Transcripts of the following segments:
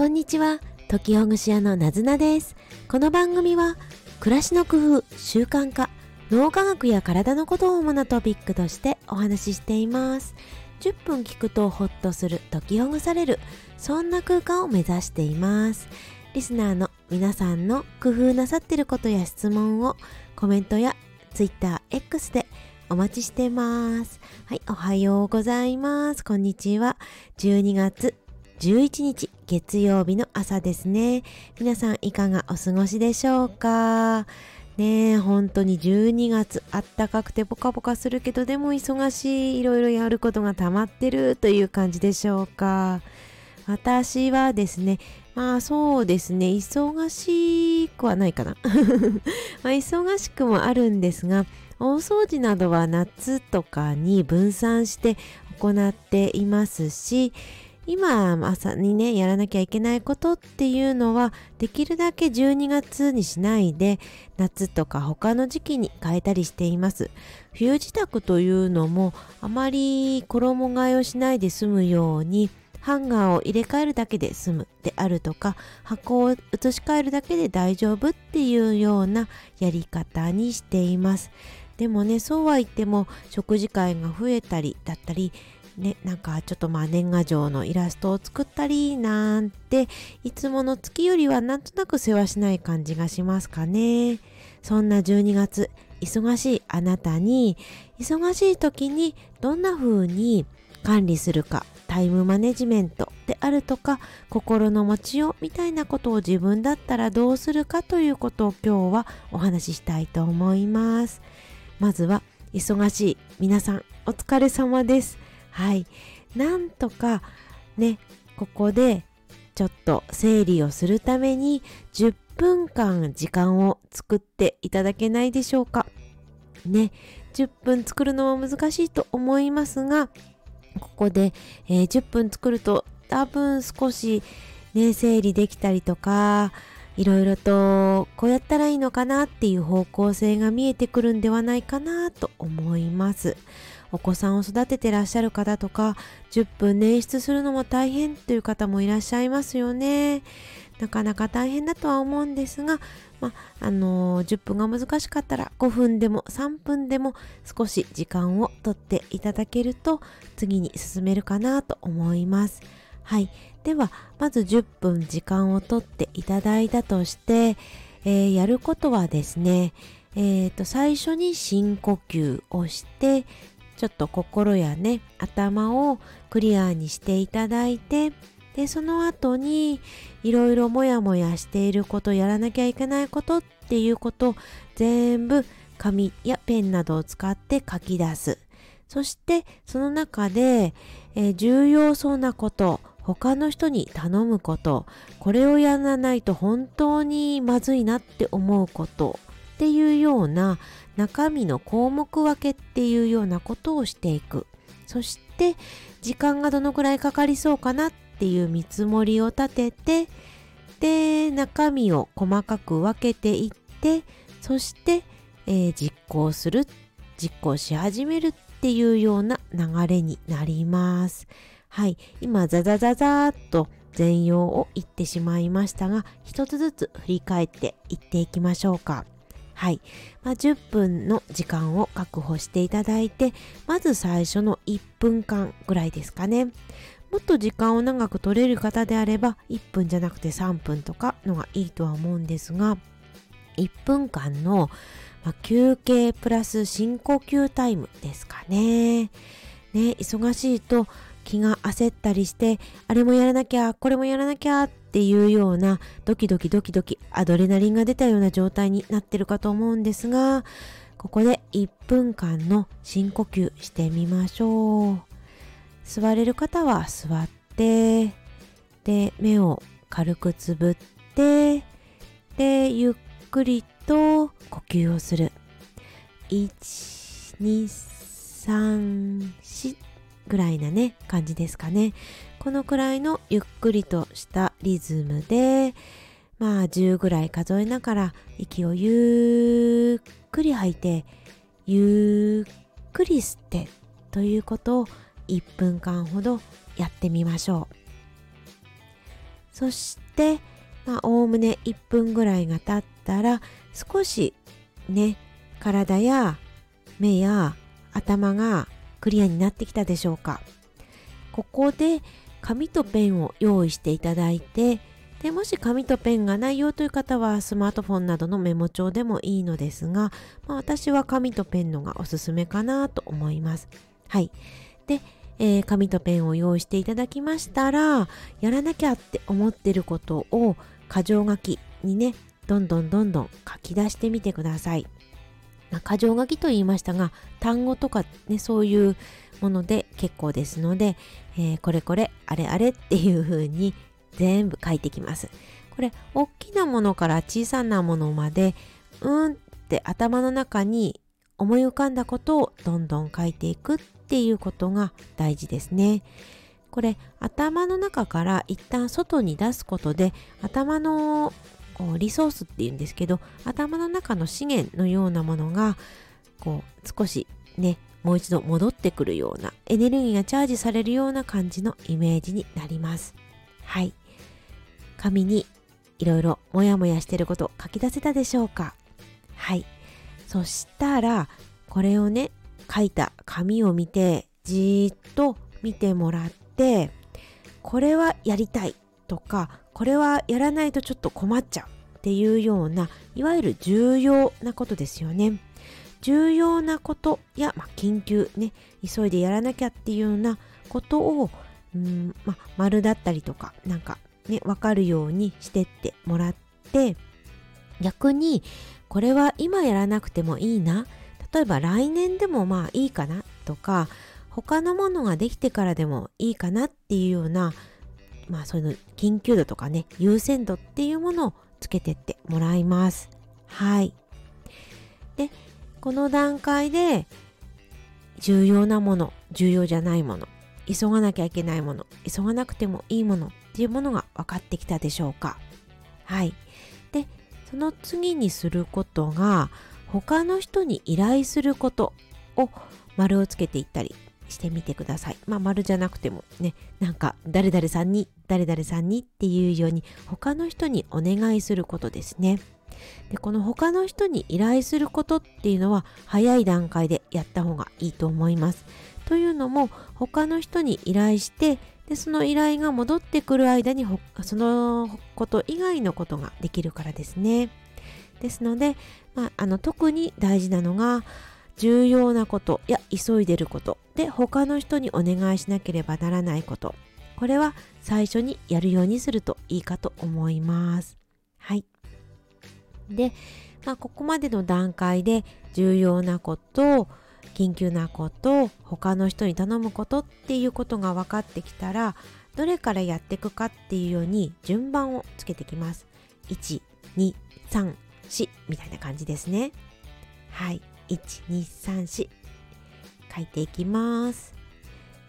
こんにちは。時ほぐし屋のなずなです。この番組は暮らしの工夫習慣化脳科学や体のことを主なトピックとしてお話ししています。10分聞くとホッとする解きほぐされるそんな空間を目指しています。リスナーの皆さんの工夫なさってることや質問をコメントや TwitterX でお待ちしてます。はいおはようございます。こんにちは。12月11日。月曜日の朝ですね。皆さんいかがお過ごしでしょうか？ねえ本当に12月あったかくてポカポカするけどでも忙しいいろいろやることが溜まってるという感じでしょうか？私はですねまあそうですね忙しくはないかな。ま忙しくもあるんですが大掃除などは夏とかに分散して行っていますし今朝にねやらなきゃいけないことっていうのはできるだけ12月にしないで夏とか他の時期に変えたりしています。冬支度というのもあまり衣替えをしないで済むようにハンガーを入れ替えるだけで済むであるとか箱を移し替えるだけで大丈夫っていうようなやり方にしています。でもねそうは言っても食事会が増えたりだったりね、なんかちょっとまあ年賀状のイラストを作ったりなんていつもの月よりはなんとなく世話しない感じがしますかね。そんな12月忙しいあなたに忙しい時にどんな風に管理するかタイムマネジメントであるとか心の持ちようみたいなことを自分だったらどうするかということを今日はお話ししたいと思います。まずは忙しい皆さんお疲れ様です。はいなんとかねここでちょっと整理をするために10分間時間を作っていただけないでしょうかね10分作るのは難しいと思いますがここで、えー、10分作ると多分少しね整理できたりとかいろいろとこうやったらいいのかなっていう方向性が見えてくるんではないかなと思います。お子さんを育ててらっしゃる方とか10分捻出するのも大変という方もいらっしゃいますよね。なかなか大変だとは思うんですが、まあのー、10分が難しかったら5分でも3分でも少し時間をとっていただけると次に進めるかなと思います。はい。ではまず10分時間をとっていただいたとして、えー、やることはですねえーと最初に深呼吸をしてちょっと心やね頭をクリアにしていただいてでその後にいろいろモヤモヤしていることやらなきゃいけないことっていうこと全部紙やペンなどを使って書き出す。そしてその中で、えー、重要そうなこと他の人に頼むことこれをやらないと本当にまずいなって思うこと。っていうような中身の項目分けっていうようなことをしていく。そして時間がどのくらいかかりそうかなっていう見積もりを立ててで中身を細かく分けていってそして、えー、実行する実行し始めるっていうような流れになります。はい。今ザザザザーっと全容を言ってしまいましたが一つずつ振り返っていっていきましょうか。はい。まあ、10分の時間を確保していただいて、まず最初の1分間ぐらいですかね。もっと時間を長く取れる方であれば、1分じゃなくて3分とかのがいいとは思うんですが、1分間の、ま、休憩プラス深呼吸タイムですかね。ね、忙しいと気が焦ったりして、あれもやらなきゃ、これもやらなきゃっっていうようなドキドキドキドキアドレナリンが出たような状態になってるかと思うんですがここで1分間の深呼吸してみましょう。座れる方は座ってで目を軽くつぶってでゆっくりと呼吸をする。1234ぐらいなね感じですかね。このくらいのゆっくりとしたリズムでまあ10ぐらい数えながら息をゆっくり吐いてゆっくり吸ってということを1分間ほどやってみましょう。そしておおむね1分ぐらいが経ったら少しね体や目や頭がクリアになってきたでしょうか。ここで紙とペンを用意していただいてでもし紙とペンがないよという方はスマートフォンなどのメモ帳でもいいのですが、まあ、私は紙とペンのがおすすめかなと思います。はい。で、えー、紙とペンを用意していただきましたらやらなきゃって思ってることを箇条書きにねどんどんどんどん書き出してみてください。箇条書きと言いましたが単語とかねそういうもので結構ですので、えー、これこれあれあれっていう風に全部書いてきます。これ大きなものから小さなものまでうんって頭の中に思い浮かんだことをどんどん書いていくっていうことが大事ですね。これ頭の中から一旦外に出すことで頭のリソースっていうんですけど頭の中の資源のようなものがこう少しねもう一度戻ってくるようなエネルギーがチャージされるような感じのイメージになります。はい。紙にいろいろモヤモヤしてること書き出せたでしょうか？はい。そしたらこれをね書いた紙を見てじーっと見てもらってこれはやりたい。とかこれはやらないとちょっと困っちゃうっていうようないわゆる重要なことですよね。重要なことや、まあ、緊急ね急いでやらなきゃっていうようなことをうんまあ、丸だったりとかなんかね分かるようにしてってもらって逆にこれは今やらなくてもいいな例えば来年でもまあいいかなとか他のものができてからでもいいかなっていうようなまあそういうの緊急度とかね優先度っていうものをつけてってもらいます。はい。でこの段階で重要なもの重要じゃないもの急がなきゃいけないもの急がなくてもいいものっていうものが分かってきたでしょうか。はい。でその次にすることが他の人に依頼することを丸をつけていったりしてみてください。まあ丸じゃなくてもね、なんか誰々さんに、誰々さんにっていうように他の人にお願いすることですね。でこの他の人に依頼することっていうのは早い段階でやった方がいいと思います。というのも他の人に依頼してでその依頼が戻ってくる間にそのこと以外のことができるからですね。ですので、まあ、あの特に大事なのが重要なことや急いでることで他の人にお願いしなければならないこと。これは最初にやるようにするといいかと思います。はい。で、まあ、ここまでの段階で重要なこと緊急なこと他の人に頼むことっていうことが分かってきたらどれからやっていくかっていうように順番をつけてきます。123 4みたいな感じですね。はい。1234書いていきます。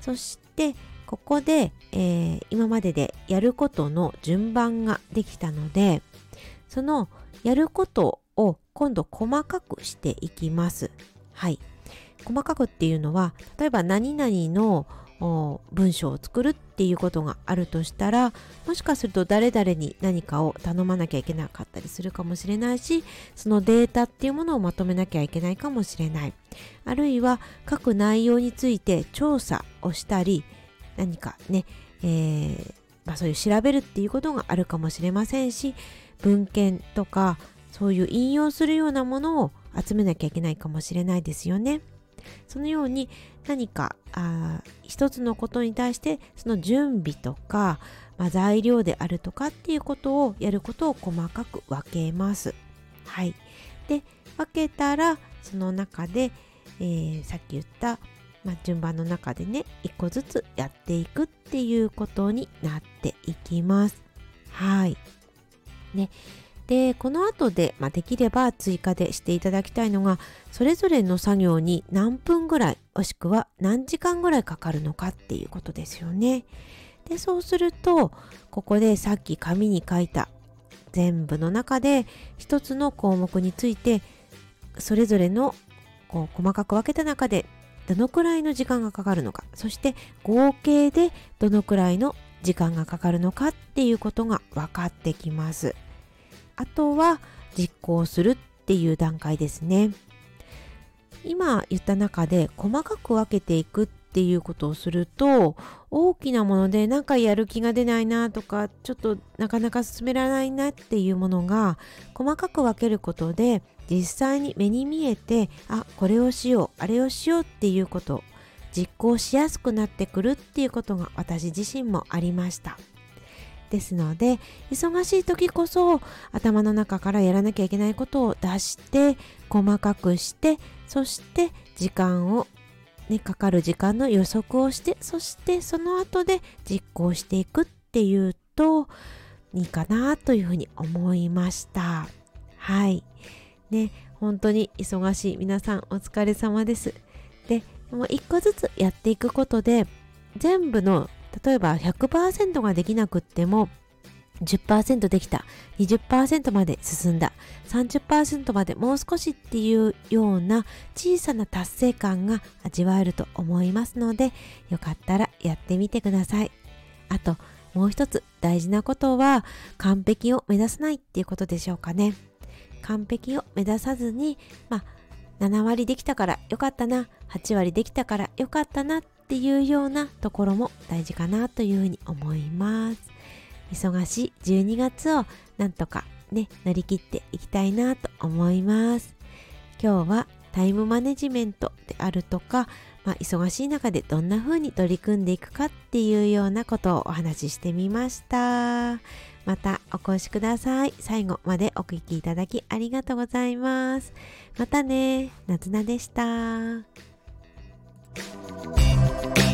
そしてここで、えー、今まででやることの順番ができたのでそのやることを今度細かくしていきます。はい。細かくっていうのは例えば何々の文章を作るっていうことがあるとしたらもしかすると誰々に何かを頼まなきゃいけなかったりするかもしれないしそのデータっていうものをまとめなきゃいけないかもしれないあるいは書く内容について調査をしたり何かね、えー、まあ、そういう調べるっていうことがあるかもしれませんし文献とかそういう引用するようなものを集めなきゃいけないかもしれないですよね。そのように何かあ一つのことに対してその準備とか、まあ、材料であるとかっていうことをやることを細かく分けます。はい、で分けたらその中で、えー、さっき言った、まあ、順番の中でね一個ずつやっていくっていうことになっていきます。はい。ね、でこの後で、まあ、できれば追加でしていただきたいのがそれぞれの作業に何分ぐらいもしくは何時間ぐらいかかるのかっていうことですよね。でそうするとここでさっき紙に書いた全部の中で一つの項目についてそれぞれのこう細かく分けた中でどのくらいの時間がかかるのかそして合計でどのくらいの時間がかかるのかっていうことが分かってきますあとは実行するっていう段階ですね。今言った中で細かく分けていくっていうことをすると大きなものでなんかやる気が出ないなとかちょっとなかなか進められないなっていうものが細かく分けることで実際に目に見えてあこれをしようあれをしようっていうこと実行しやすくなってくるっていうことが私自身もありました。ですので忙しい時こそ頭の中からやらなきゃいけないことを出して細かくしてそして時間をね、かかる時間の予測をしてそしてその後で実行していくっていうといいかなというふうに思いました。はい。ね本当に忙しい。皆さんお疲れ様です。でもう一個ずつやっていくことで全部の例えば100%ができなくっても10%できた。20%まで進んだ。30%までもう少しっていうような小さな達成感が味わえると思いますのでよかったらやってみてください。あともう一つ大事なことは完璧を目指さないっていうことでしょうかね。完璧を目指さずにまあ7割できたからよかったな8割できたからよかったなっていうようなところも大事かなというふうに思います。忙しい12月をなんとかね乗り切っていきたいなと思います。今日はタイムマネジメントであるとか、まあ、忙しい中でどんな風に取り組んでいくかっていうようなことをお話ししてみました。またお越しください。最後までお聴きいただきありがとうございます。またね。夏菜でした。thank you